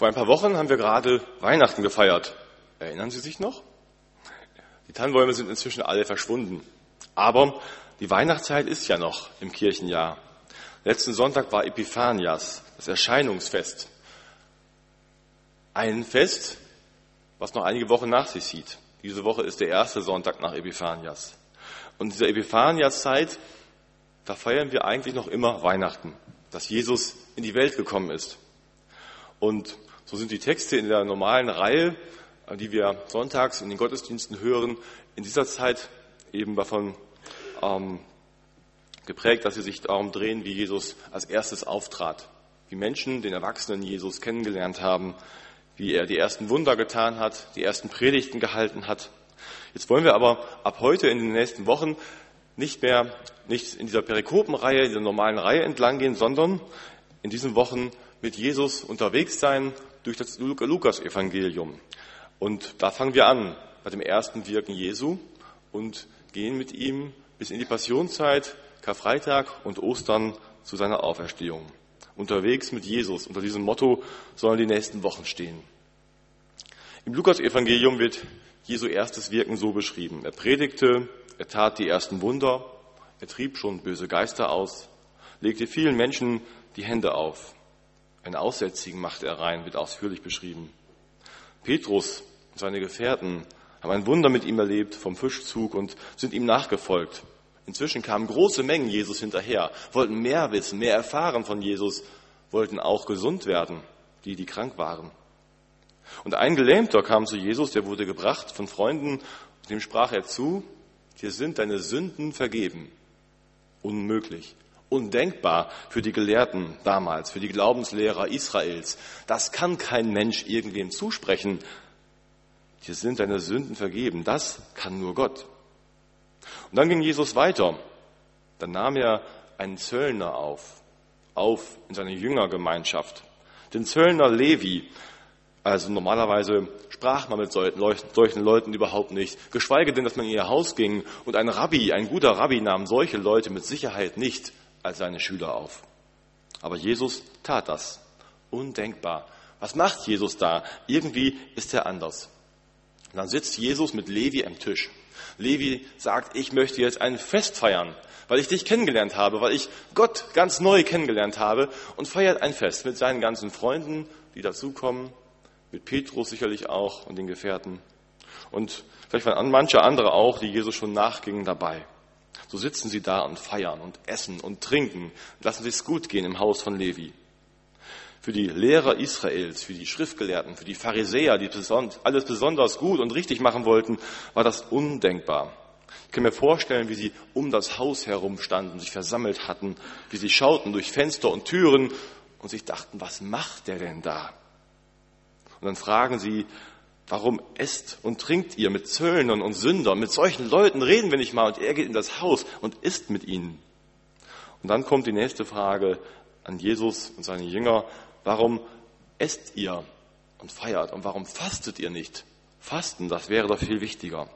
Vor ein paar Wochen haben wir gerade Weihnachten gefeiert. Erinnern Sie sich noch? Die Tannenbäume sind inzwischen alle verschwunden. Aber die Weihnachtszeit ist ja noch im Kirchenjahr. Letzten Sonntag war Epiphanias, das Erscheinungsfest. Ein Fest, was noch einige Wochen nach sich zieht. Diese Woche ist der erste Sonntag nach Epiphanias. Und in dieser Epiphanias-Zeit, da feiern wir eigentlich noch immer Weihnachten, dass Jesus in die Welt gekommen ist. Und so sind die Texte in der normalen Reihe, äh, die wir sonntags in den Gottesdiensten hören, in dieser Zeit eben davon ähm, geprägt, dass sie sich darum drehen, wie Jesus als erstes auftrat, wie Menschen den erwachsenen Jesus kennengelernt haben, wie er die ersten Wunder getan hat, die ersten Predigten gehalten hat. Jetzt wollen wir aber ab heute in den nächsten Wochen nicht mehr nicht in dieser Perikopenreihe, dieser normalen Reihe entlang gehen, sondern in diesen Wochen mit Jesus unterwegs sein durch das Lukas-Evangelium. Und da fangen wir an bei dem ersten Wirken Jesu und gehen mit ihm bis in die Passionszeit, Karfreitag und Ostern zu seiner Auferstehung. Unterwegs mit Jesus. Unter diesem Motto sollen die nächsten Wochen stehen. Im Lukas-Evangelium wird Jesu erstes Wirken so beschrieben. Er predigte, er tat die ersten Wunder, er trieb schon böse Geister aus, legte vielen Menschen die Hände auf. Einen Aussätzigen machte er rein, wird ausführlich beschrieben. Petrus und seine Gefährten haben ein Wunder mit ihm erlebt vom Fischzug und sind ihm nachgefolgt. Inzwischen kamen große Mengen Jesus hinterher, wollten mehr wissen, mehr erfahren von Jesus, wollten auch gesund werden, die, die krank waren. Und ein Gelähmter kam zu Jesus, der wurde gebracht von Freunden, dem sprach er zu, dir sind deine Sünden vergeben. Unmöglich undenkbar für die Gelehrten damals, für die Glaubenslehrer Israels. Das kann kein Mensch irgendwem zusprechen. Dir sind deine Sünden vergeben. Das kann nur Gott. Und dann ging Jesus weiter. Dann nahm er einen Zöllner auf, auf in seine Jüngergemeinschaft. Den Zöllner Levi. Also normalerweise sprach man mit solchen Leuten überhaupt nicht, geschweige denn, dass man in ihr Haus ging. Und ein Rabbi, ein guter Rabbi nahm solche Leute mit Sicherheit nicht als seine Schüler auf. Aber Jesus tat das. Undenkbar. Was macht Jesus da? Irgendwie ist er anders. Und dann sitzt Jesus mit Levi am Tisch. Levi sagt, ich möchte jetzt ein Fest feiern, weil ich dich kennengelernt habe, weil ich Gott ganz neu kennengelernt habe und feiert ein Fest mit seinen ganzen Freunden, die dazukommen, mit Petrus sicherlich auch und den Gefährten. Und vielleicht waren manche andere auch, die Jesus schon nachgingen, dabei. So sitzen sie da und feiern und essen und trinken, lassen sich's gut gehen im Haus von Levi. Für die Lehrer Israels, für die Schriftgelehrten, für die Pharisäer, die alles besonders gut und richtig machen wollten, war das undenkbar. Ich kann mir vorstellen, wie sie um das Haus herum standen, sich versammelt hatten, wie sie schauten durch Fenster und Türen und sich dachten, was macht der denn da? Und dann fragen sie, Warum esst und trinkt ihr mit Zöllnern und Sündern? Mit solchen Leuten reden wir nicht mal. Und er geht in das Haus und isst mit ihnen. Und dann kommt die nächste Frage an Jesus und seine Jünger. Warum esst ihr und feiert? Und warum fastet ihr nicht? Fasten, das wäre doch viel wichtiger.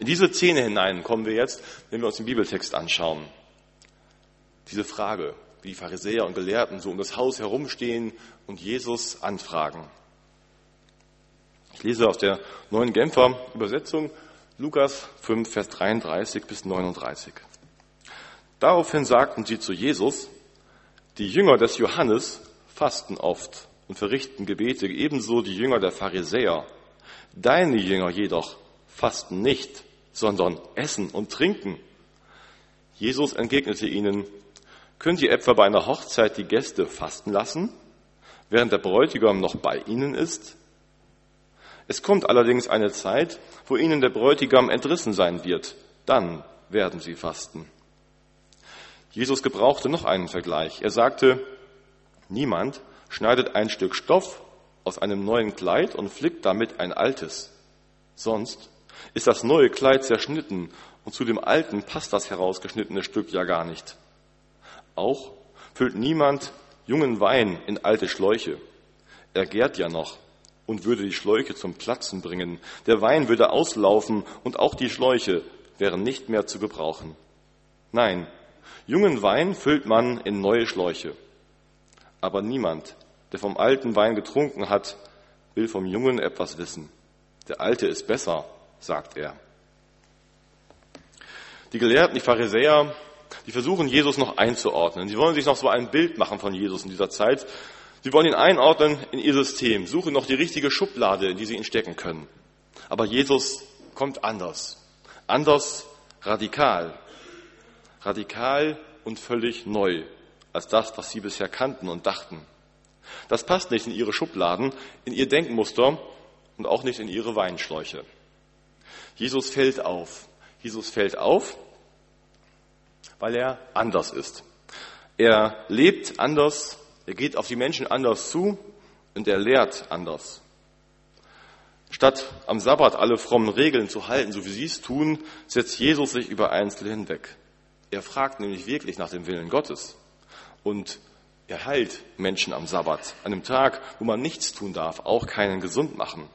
In diese Szene hinein kommen wir jetzt, wenn wir uns den Bibeltext anschauen. Diese Frage, wie die Pharisäer und Gelehrten so um das Haus herumstehen und Jesus anfragen. Ich lese aus der neuen Genfer Übersetzung Lukas 5, Vers 33 bis 39. Daraufhin sagten sie zu Jesus, die Jünger des Johannes fasten oft und verrichten Gebete, ebenso die Jünger der Pharisäer. Deine Jünger jedoch fasten nicht, sondern essen und trinken. Jesus entgegnete ihnen, könnt ihr etwa bei einer Hochzeit die Gäste fasten lassen, während der Bräutigam noch bei ihnen ist? Es kommt allerdings eine Zeit, wo ihnen der Bräutigam entrissen sein wird. Dann werden sie fasten. Jesus gebrauchte noch einen Vergleich. Er sagte, niemand schneidet ein Stück Stoff aus einem neuen Kleid und flickt damit ein altes. Sonst ist das neue Kleid zerschnitten und zu dem alten passt das herausgeschnittene Stück ja gar nicht. Auch füllt niemand jungen Wein in alte Schläuche. Er gärt ja noch und würde die Schläuche zum Platzen bringen. Der Wein würde auslaufen und auch die Schläuche wären nicht mehr zu gebrauchen. Nein, jungen Wein füllt man in neue Schläuche. Aber niemand der vom alten Wein getrunken hat, will vom Jungen etwas wissen. Der alte ist besser, sagt er. Die Gelehrten, die Pharisäer, die versuchen Jesus noch einzuordnen. Sie wollen sich noch so ein Bild machen von Jesus in dieser Zeit. Sie wollen ihn einordnen in ihr System, suchen noch die richtige Schublade, in die sie ihn stecken können. Aber Jesus kommt anders. Anders radikal. Radikal und völlig neu als das, was sie bisher kannten und dachten. Das passt nicht in ihre Schubladen, in ihr Denkmuster und auch nicht in ihre Weinschläuche. Jesus fällt auf. Jesus fällt auf, weil er anders ist. Er lebt anders, er geht auf die Menschen anders zu und er lehrt anders. Statt am Sabbat alle frommen Regeln zu halten, so wie sie es tun, setzt Jesus sich über Einzelne hinweg. Er fragt nämlich wirklich nach dem Willen Gottes und er heilt Menschen am Sabbat, an einem Tag, wo man nichts tun darf, auch keinen gesund machen.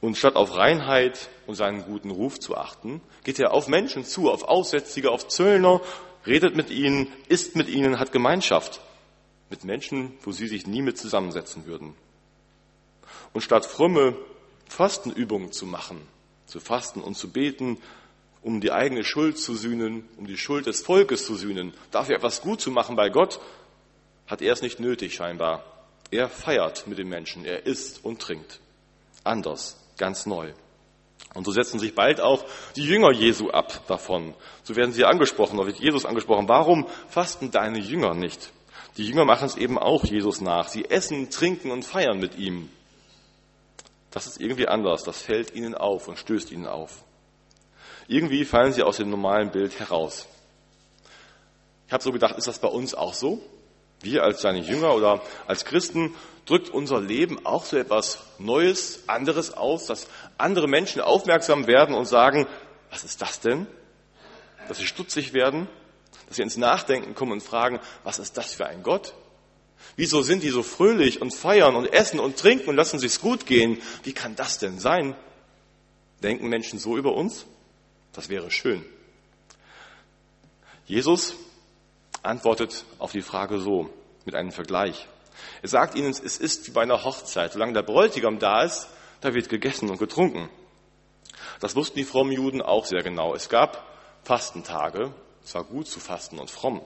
Und statt auf Reinheit und seinen guten Ruf zu achten, geht er auf Menschen zu, auf Aussätzige, auf Zöllner, redet mit ihnen, isst mit ihnen, hat Gemeinschaft mit Menschen, wo sie sich nie mit zusammensetzen würden. Und statt fromme Fastenübungen zu machen, zu fasten und zu beten, um die eigene Schuld zu sühnen, um die Schuld des Volkes zu sühnen, dafür etwas gut zu machen bei Gott, hat er es nicht nötig scheinbar. Er feiert mit den Menschen, er isst und trinkt. Anders, ganz neu. Und so setzen sich bald auch die Jünger Jesu ab davon. So werden sie angesprochen, da wird Jesus angesprochen. Warum fasten deine Jünger nicht? Die Jünger machen es eben auch Jesus nach. Sie essen, trinken und feiern mit ihm. Das ist irgendwie anders. Das fällt ihnen auf und stößt ihnen auf. Irgendwie fallen sie aus dem normalen Bild heraus. Ich habe so gedacht, ist das bei uns auch so? Wir als seine Jünger oder als Christen drückt unser Leben auch so etwas Neues, anderes aus, dass andere Menschen aufmerksam werden und sagen, was ist das denn? Dass sie stutzig werden, dass sie ins Nachdenken kommen und fragen, was ist das für ein Gott? Wieso sind die so fröhlich und feiern und essen und trinken und lassen sich's gut gehen? Wie kann das denn sein? Denken Menschen so über uns? Das wäre schön. Jesus antwortet auf die Frage so, mit einem Vergleich. Er sagt ihnen, es ist wie bei einer Hochzeit. Solange der Bräutigam da ist, da wird gegessen und getrunken. Das wussten die frommen Juden auch sehr genau. Es gab Fastentage. Es war gut zu fasten und fromm.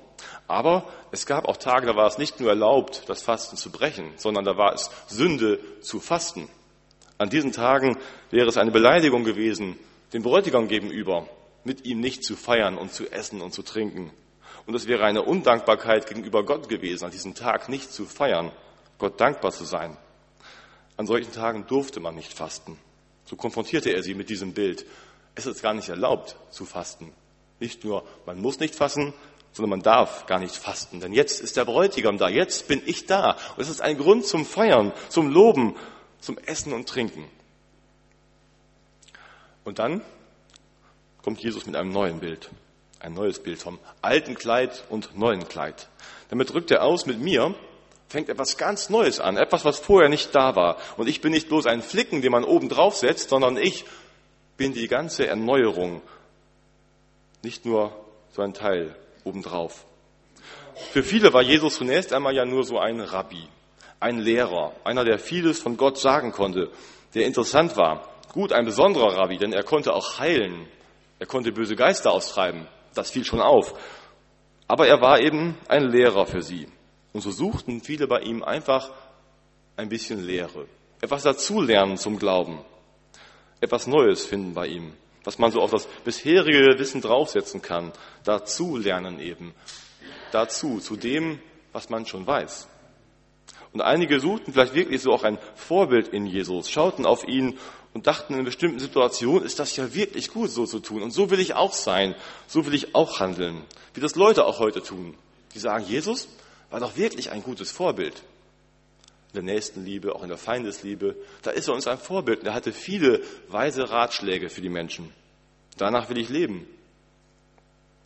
Aber es gab auch Tage, da war es nicht nur erlaubt, das Fasten zu brechen, sondern da war es Sünde zu fasten. An diesen Tagen wäre es eine Beleidigung gewesen, dem Bräutigam gegenüber, mit ihm nicht zu feiern und zu essen und zu trinken. Und es wäre eine Undankbarkeit gegenüber Gott gewesen, an diesem Tag nicht zu feiern, Gott dankbar zu sein. An solchen Tagen durfte man nicht fasten. So konfrontierte er sie mit diesem Bild. Es ist gar nicht erlaubt zu fasten. Nicht nur, man muss nicht fasten, sondern man darf gar nicht fasten. Denn jetzt ist der Bräutigam da, jetzt bin ich da. Und es ist ein Grund zum Feiern, zum Loben, zum Essen und Trinken. Und dann kommt Jesus mit einem neuen Bild. Ein neues Bild vom alten Kleid und neuen Kleid. Damit drückt er aus, mit mir fängt etwas ganz Neues an, etwas, was vorher nicht da war. Und ich bin nicht bloß ein Flicken, den man oben drauf setzt, sondern ich bin die ganze Erneuerung, nicht nur so ein Teil obendrauf. Für viele war Jesus zunächst einmal ja nur so ein Rabbi, ein Lehrer, einer, der vieles von Gott sagen konnte, der interessant war, gut, ein besonderer Rabbi, denn er konnte auch heilen. Er konnte böse Geister austreiben. Das fiel schon auf. Aber er war eben ein Lehrer für sie. Und so suchten viele bei ihm einfach ein bisschen Lehre. Etwas dazulernen zum Glauben. Etwas Neues finden bei ihm. Was man so auf das bisherige Wissen draufsetzen kann. Dazu lernen eben. Dazu, zu dem, was man schon weiß. Und einige suchten vielleicht wirklich so auch ein Vorbild in Jesus, schauten auf ihn und dachten in bestimmten Situationen, ist das ja wirklich gut, so zu tun. Und so will ich auch sein, so will ich auch handeln, wie das Leute auch heute tun. Die sagen, Jesus war doch wirklich ein gutes Vorbild. In der Nächstenliebe, auch in der Feindesliebe, da ist er uns ein Vorbild. Und er hatte viele weise Ratschläge für die Menschen. Danach will ich leben.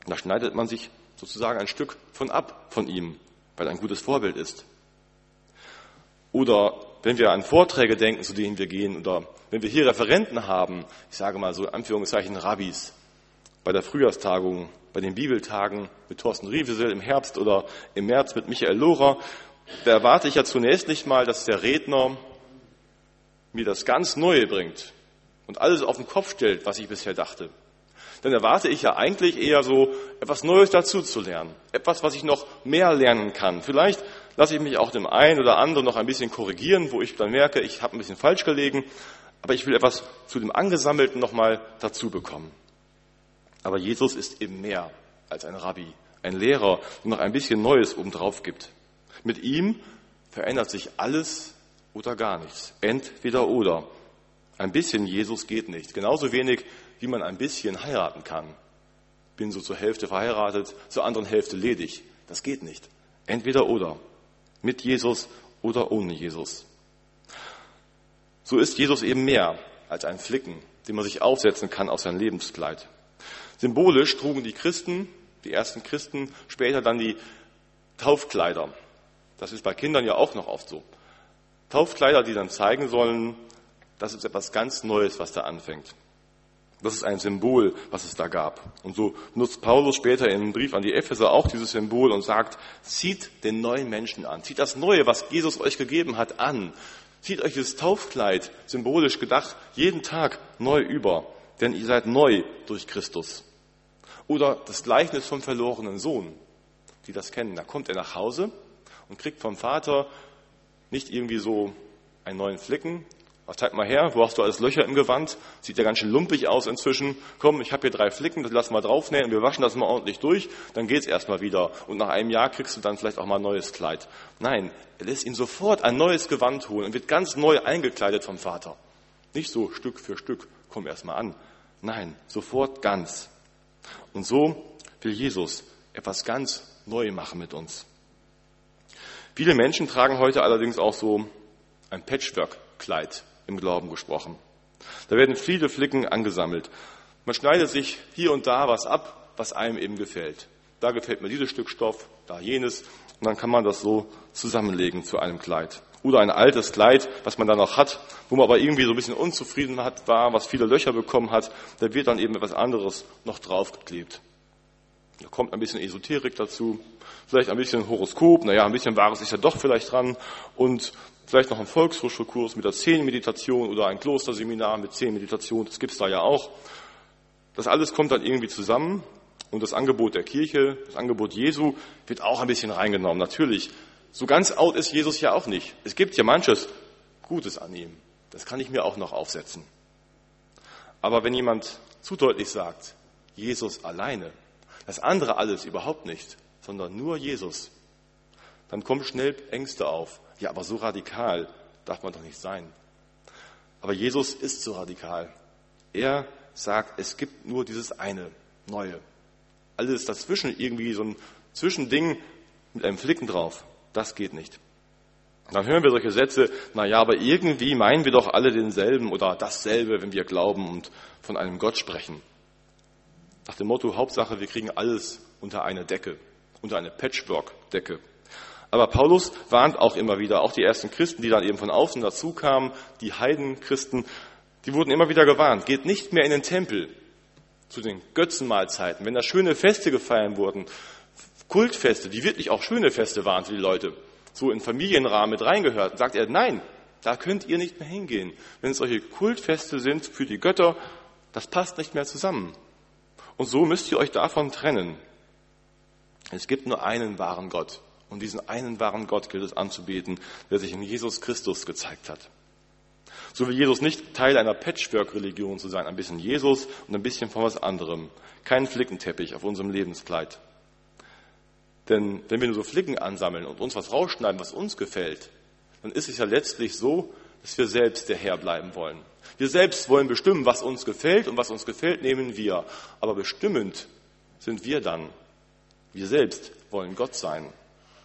da schneidet man sich sozusagen ein Stück von ab von ihm, weil er ein gutes Vorbild ist. Oder wenn wir an Vorträge denken, zu denen wir gehen, oder wenn wir hier Referenten haben, ich sage mal so in Anführungszeichen Rabbis, bei der Frühjahrstagung, bei den Bibeltagen mit Thorsten Rievesel im Herbst oder im März mit Michael Lohrer, da erwarte ich ja zunächst nicht mal, dass der Redner mir das ganz Neue bringt und alles auf den Kopf stellt, was ich bisher dachte. Dann erwarte ich ja eigentlich eher so etwas Neues dazu zu lernen. Etwas, was ich noch mehr lernen kann. Vielleicht lasse ich mich auch dem einen oder anderen noch ein bisschen korrigieren, wo ich dann merke, ich habe ein bisschen falsch gelegen. Aber ich will etwas zu dem Angesammelten nochmal dazu bekommen. Aber Jesus ist eben mehr als ein Rabbi, ein Lehrer, der noch ein bisschen Neues obendrauf gibt. Mit ihm verändert sich alles oder gar nichts. Entweder oder. Ein bisschen Jesus geht nicht. Genauso wenig, wie man ein bisschen heiraten kann. Bin so zur Hälfte verheiratet, zur anderen Hälfte ledig. Das geht nicht. Entweder oder. Mit Jesus oder ohne Jesus. So ist Jesus eben mehr als ein Flicken, den man sich aufsetzen kann auf sein Lebenskleid. Symbolisch trugen die Christen, die ersten Christen, später dann die Taufkleider. Das ist bei Kindern ja auch noch oft so. Taufkleider, die dann zeigen sollen, das ist etwas ganz Neues, was da anfängt. Das ist ein Symbol, was es da gab. Und so nutzt Paulus später im Brief an die Epheser auch dieses Symbol und sagt, zieht den neuen Menschen an, zieht das Neue, was Jesus euch gegeben hat, an. Zieht euch das Taufkleid, symbolisch gedacht, jeden Tag neu über, denn ihr seid neu durch Christus. Oder das Gleichnis vom verlorenen Sohn, die das kennen. Da kommt er nach Hause und kriegt vom Vater nicht irgendwie so einen neuen Flicken. Was zeig mal her, wo hast du alles Löcher im Gewand? Sieht ja ganz schön lumpig aus inzwischen. Komm, ich habe hier drei Flicken, das lass mal draufnähen, wir waschen das mal ordentlich durch, dann geht's erstmal wieder. Und nach einem Jahr kriegst du dann vielleicht auch mal ein neues Kleid. Nein, er lässt ihn sofort ein neues Gewand holen und wird ganz neu eingekleidet vom Vater. Nicht so Stück für Stück, komm erstmal an. Nein, sofort ganz. Und so will Jesus etwas ganz neu machen mit uns. Viele Menschen tragen heute allerdings auch so ein Patchwork-Kleid im Glauben gesprochen. Da werden viele Flicken angesammelt. Man schneidet sich hier und da was ab, was einem eben gefällt. Da gefällt mir dieses Stück Stoff, da jenes. Und dann kann man das so zusammenlegen zu einem Kleid. Oder ein altes Kleid, was man dann noch hat, wo man aber irgendwie so ein bisschen unzufrieden war, was viele Löcher bekommen hat, da wird dann eben etwas anderes noch draufgeklebt. Da kommt ein bisschen Esoterik dazu, vielleicht ein bisschen Horoskop, naja, ein bisschen Wahres ist ja doch vielleicht dran und vielleicht noch ein Volkshochschulkurs mit der Zehn-Meditation oder ein Klosterseminar mit zehn Meditationen, das gibt's da ja auch. Das alles kommt dann irgendwie zusammen und das Angebot der Kirche, das Angebot Jesu wird auch ein bisschen reingenommen. Natürlich, so ganz out ist Jesus ja auch nicht. Es gibt ja manches Gutes an ihm. Das kann ich mir auch noch aufsetzen. Aber wenn jemand zu deutlich sagt, Jesus alleine, das andere alles überhaupt nicht, sondern nur Jesus, dann kommen schnell Ängste auf. Ja, aber so radikal darf man doch nicht sein. Aber Jesus ist so radikal. Er sagt, es gibt nur dieses eine Neue. Alles dazwischen, irgendwie so ein Zwischending mit einem Flicken drauf, das geht nicht. Dann hören wir solche Sätze, na ja, aber irgendwie meinen wir doch alle denselben oder dasselbe, wenn wir glauben und von einem Gott sprechen. Nach dem Motto, Hauptsache, wir kriegen alles unter eine Decke, unter eine Patchwork-Decke. Aber Paulus warnt auch immer wieder, auch die ersten Christen, die dann eben von außen dazu kamen, die Heidenchristen, die wurden immer wieder gewarnt, geht nicht mehr in den Tempel zu den Götzenmahlzeiten, wenn da schöne Feste gefeiert wurden, Kultfeste, die wirklich auch schöne Feste waren für die Leute, so in Familienrahmen mit reingehört, sagt er, nein, da könnt ihr nicht mehr hingehen. Wenn es solche Kultfeste sind für die Götter, das passt nicht mehr zusammen. Und so müsst ihr euch davon trennen. Es gibt nur einen wahren Gott. Und diesen einen wahren Gott gilt es anzubeten, der sich in Jesus Christus gezeigt hat. So will Jesus nicht Teil einer Patchwork-Religion zu sein. Ein bisschen Jesus und ein bisschen von was anderem. Kein Flickenteppich auf unserem Lebenskleid. Denn wenn wir nur so Flicken ansammeln und uns was rausschneiden, was uns gefällt, dann ist es ja letztlich so, dass wir selbst der Herr bleiben wollen. Wir selbst wollen bestimmen, was uns gefällt und was uns gefällt, nehmen wir. Aber bestimmend sind wir dann. Wir selbst wollen Gott sein.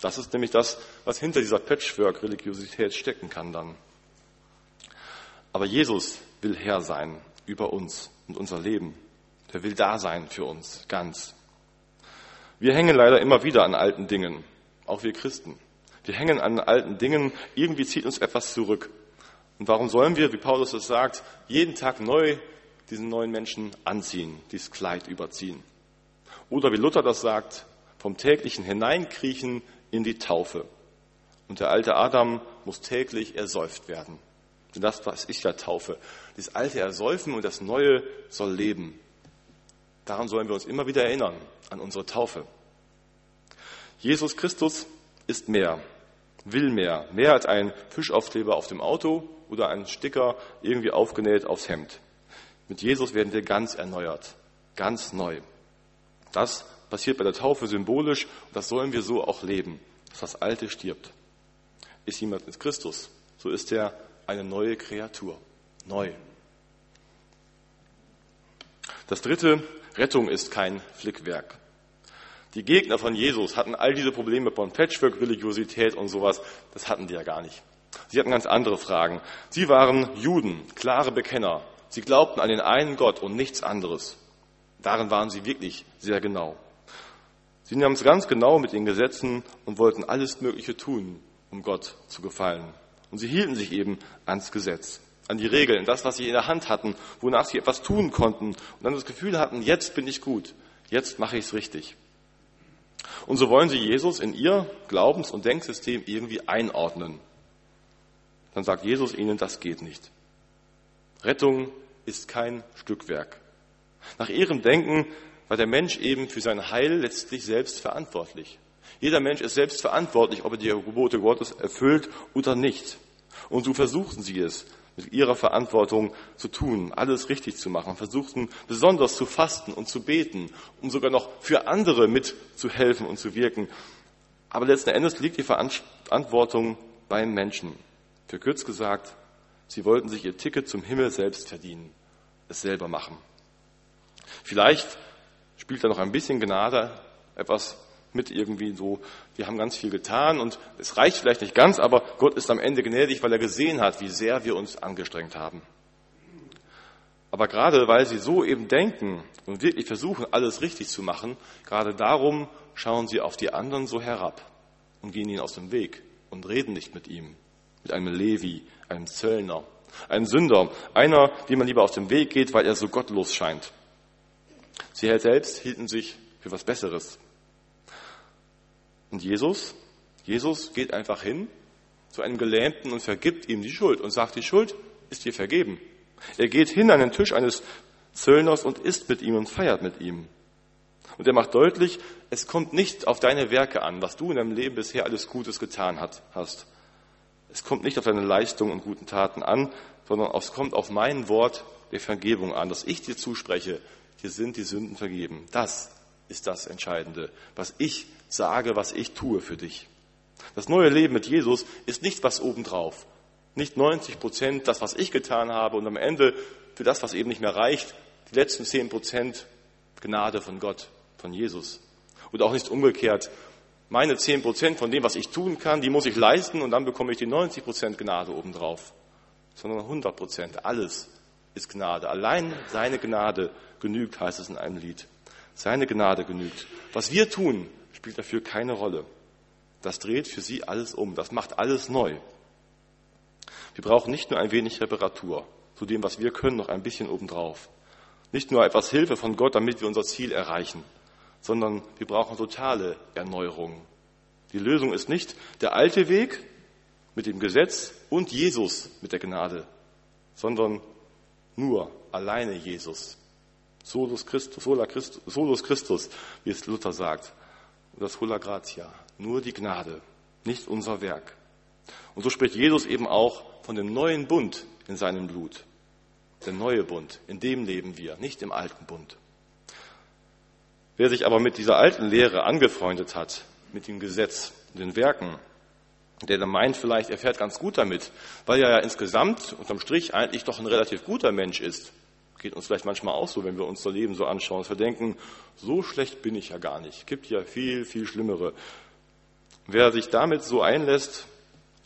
Das ist nämlich das, was hinter dieser Patchwork-Religiosität stecken kann dann. Aber Jesus will Herr sein über uns und unser Leben. Der will da sein für uns, ganz. Wir hängen leider immer wieder an alten Dingen, auch wir Christen. Wir hängen an alten Dingen, irgendwie zieht uns etwas zurück. Und warum sollen wir, wie Paulus es sagt, jeden Tag neu diesen neuen Menschen anziehen, dieses Kleid überziehen? Oder wie Luther das sagt, vom täglichen Hineinkriechen in die Taufe. Und der alte Adam muss täglich ersäuft werden. Denn das, was ich ja taufe. Das alte ersäufen und das neue soll leben. Daran sollen wir uns immer wieder erinnern, an unsere Taufe. Jesus Christus ist mehr, will mehr, mehr als ein Fischaufkleber auf dem Auto oder ein Sticker irgendwie aufgenäht aufs Hemd. Mit Jesus werden wir ganz erneuert, ganz neu. Das passiert bei der Taufe symbolisch und das sollen wir so auch leben, dass das Alte stirbt. Ist jemand mit Christus, so ist er eine neue Kreatur. Neu. Das dritte, Rettung ist kein Flickwerk. Die Gegner von Jesus hatten all diese Probleme von Patchwork-Religiosität und sowas, das hatten die ja gar nicht. Sie hatten ganz andere Fragen. Sie waren Juden, klare Bekenner. Sie glaubten an den einen Gott und nichts anderes. Darin waren sie wirklich sehr genau. Sie nahmen es ganz genau mit den Gesetzen und wollten alles Mögliche tun, um Gott zu gefallen. Und sie hielten sich eben ans Gesetz, an die Regeln, das, was sie in der Hand hatten, wonach sie etwas tun konnten und dann das Gefühl hatten, jetzt bin ich gut, jetzt mache ich es richtig. Und so wollen sie Jesus in ihr Glaubens- und Denksystem irgendwie einordnen. Dann sagt Jesus ihnen, das geht nicht. Rettung ist kein Stückwerk. Nach ihrem Denken war der Mensch eben für sein Heil letztlich selbst verantwortlich. Jeder Mensch ist selbst verantwortlich, ob er die Gebote Gottes erfüllt oder nicht. Und so versuchten sie es, mit ihrer Verantwortung zu tun, alles richtig zu machen, versuchten besonders zu fasten und zu beten, um sogar noch für andere mitzuhelfen und zu wirken. Aber letzten Endes liegt die Verantwortung beim Menschen. Für kurz gesagt, sie wollten sich ihr Ticket zum Himmel selbst verdienen, es selber machen. Vielleicht spielt da noch ein bisschen Gnade etwas mit irgendwie so, wir haben ganz viel getan und es reicht vielleicht nicht ganz, aber Gott ist am Ende gnädig, weil er gesehen hat, wie sehr wir uns angestrengt haben. Aber gerade weil sie so eben denken und wirklich versuchen, alles richtig zu machen, gerade darum schauen sie auf die anderen so herab und gehen ihnen aus dem Weg und reden nicht mit ihm, mit einem Levi, einem Zöllner, einem Sünder, einer, dem man lieber aus dem Weg geht, weil er so gottlos scheint. Sie selbst hielten sich für was Besseres. Und Jesus, Jesus geht einfach hin zu einem Gelähmten und vergibt ihm die Schuld und sagt, die Schuld ist dir vergeben. Er geht hin an den Tisch eines Zöllners und isst mit ihm und feiert mit ihm. Und er macht deutlich, es kommt nicht auf deine Werke an, was du in deinem Leben bisher alles Gutes getan hast. Es kommt nicht auf deine Leistung und guten Taten an, sondern es kommt auf mein Wort der Vergebung an, dass ich dir zuspreche, dir sind die Sünden vergeben. Das ist das Entscheidende, was ich sage, was ich tue für dich. Das neue Leben mit Jesus ist nicht was obendrauf. Nicht 90 Prozent das, was ich getan habe und am Ende für das, was eben nicht mehr reicht, die letzten 10 Prozent Gnade von Gott, von Jesus. Und auch nicht umgekehrt. Meine 10 Prozent von dem, was ich tun kann, die muss ich leisten und dann bekomme ich die 90 Prozent Gnade obendrauf. Sondern 100 Prozent. Alles ist Gnade. Allein seine Gnade genügt, heißt es in einem Lied. Seine Gnade genügt. Was wir tun, spielt dafür keine Rolle. Das dreht für sie alles um. Das macht alles neu. Wir brauchen nicht nur ein wenig Reparatur, zu dem, was wir können, noch ein bisschen obendrauf. Nicht nur etwas Hilfe von Gott, damit wir unser Ziel erreichen, sondern wir brauchen totale Erneuerung. Die Lösung ist nicht der alte Weg mit dem Gesetz und Jesus mit der Gnade, sondern nur alleine Jesus. Solus Christus, sola Christus, solus Christus, wie es Luther sagt. Und das Sola Gratia. Nur die Gnade, nicht unser Werk. Und so spricht Jesus eben auch von dem neuen Bund in seinem Blut. Der neue Bund, in dem leben wir, nicht im alten Bund. Wer sich aber mit dieser alten Lehre angefreundet hat, mit dem Gesetz, den Werken, der dann meint vielleicht, er fährt ganz gut damit, weil er ja insgesamt unterm Strich eigentlich doch ein relativ guter Mensch ist. Geht uns vielleicht manchmal auch so, wenn wir unser Leben so anschauen, dass wir denken, so schlecht bin ich ja gar nicht. Es gibt ja viel, viel Schlimmere. Wer sich damit so einlässt,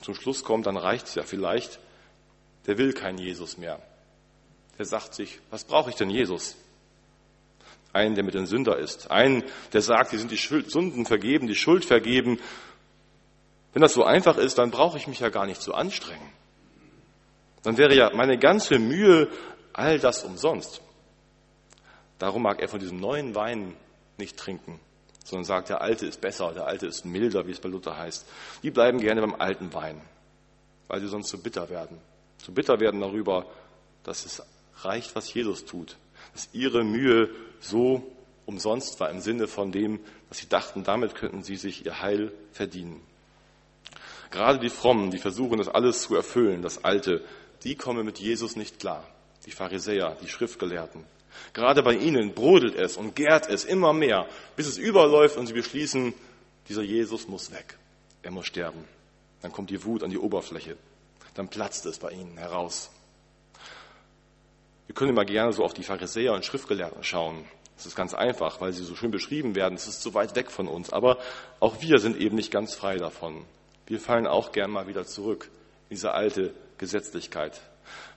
zum Schluss kommt, dann reicht es ja vielleicht, der will keinen Jesus mehr. Der sagt sich, was brauche ich denn Jesus? Einen, der mit den Sünder ist. Einen, der sagt, die sind die Sünden vergeben, die Schuld vergeben wenn das so einfach ist, dann brauche ich mich ja gar nicht zu anstrengen. Dann wäre ja meine ganze Mühe all das umsonst. Darum mag er von diesem neuen Wein nicht trinken, sondern sagt, der Alte ist besser, der Alte ist milder, wie es bei Luther heißt. Die bleiben gerne beim alten Wein, weil sie sonst zu bitter werden. Zu bitter werden darüber, dass es reicht, was Jesus tut, dass ihre Mühe so umsonst war im Sinne von dem, dass sie dachten, damit könnten sie sich ihr Heil verdienen. Gerade die Frommen, die versuchen, das alles zu erfüllen, das Alte, die kommen mit Jesus nicht klar. Die Pharisäer, die Schriftgelehrten. Gerade bei ihnen brodelt es und gärt es immer mehr, bis es überläuft und sie beschließen, dieser Jesus muss weg. Er muss sterben. Dann kommt die Wut an die Oberfläche. Dann platzt es bei ihnen heraus. Wir können immer gerne so auf die Pharisäer und Schriftgelehrten schauen. Das ist ganz einfach, weil sie so schön beschrieben werden. Es ist so weit weg von uns. Aber auch wir sind eben nicht ganz frei davon. Wir fallen auch gern mal wieder zurück in diese alte Gesetzlichkeit.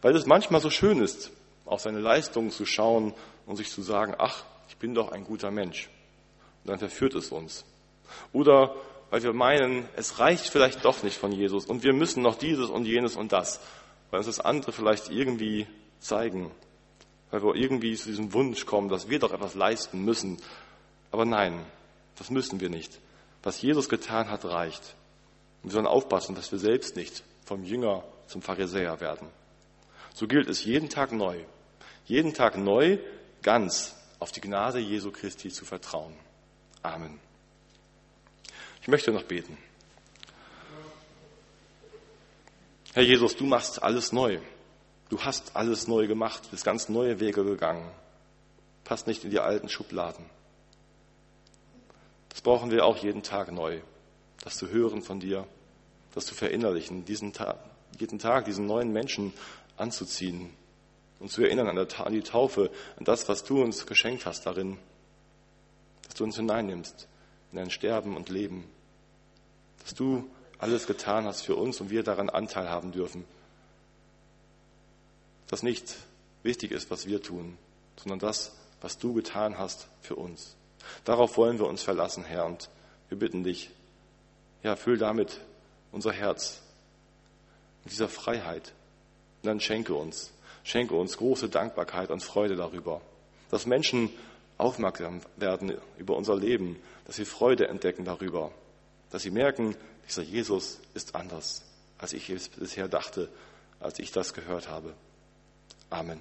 Weil es manchmal so schön ist, auf seine Leistungen zu schauen und sich zu sagen, ach, ich bin doch ein guter Mensch. Und dann verführt es uns. Oder weil wir meinen, es reicht vielleicht doch nicht von Jesus und wir müssen noch dieses und jenes und das, weil uns das andere vielleicht irgendwie zeigen weil wir irgendwie zu diesem Wunsch kommen, dass wir doch etwas leisten müssen. Aber nein, das müssen wir nicht. Was Jesus getan hat, reicht. Und wir sollen aufpassen, dass wir selbst nicht vom Jünger zum Pharisäer werden. So gilt es jeden Tag neu, jeden Tag neu ganz auf die Gnade Jesu Christi zu vertrauen. Amen. Ich möchte noch beten. Herr Jesus, du machst alles neu. Du hast alles neu gemacht, bist ganz neue Wege gegangen. Passt nicht in die alten Schubladen. Das brauchen wir auch jeden Tag neu. Das zu hören von dir, das zu verinnerlichen, diesen Tag, jeden Tag diesen neuen Menschen anzuziehen und zu erinnern an, die Taufe, an das, was du uns geschenkt hast darin, dass du uns hineinnimmst in dein Sterben und Leben, dass du alles getan hast für uns und wir daran Anteil haben dürfen dass nicht wichtig ist, was wir tun, sondern das, was du getan hast für uns. Darauf wollen wir uns verlassen, Herr, und wir bitten dich, ja, füll damit unser Herz mit dieser Freiheit. Und dann schenke uns, schenke uns große Dankbarkeit und Freude darüber, dass Menschen aufmerksam werden über unser Leben, dass sie Freude entdecken darüber, dass sie merken, dieser Jesus ist anders, als ich es bisher dachte, als ich das gehört habe. Amen.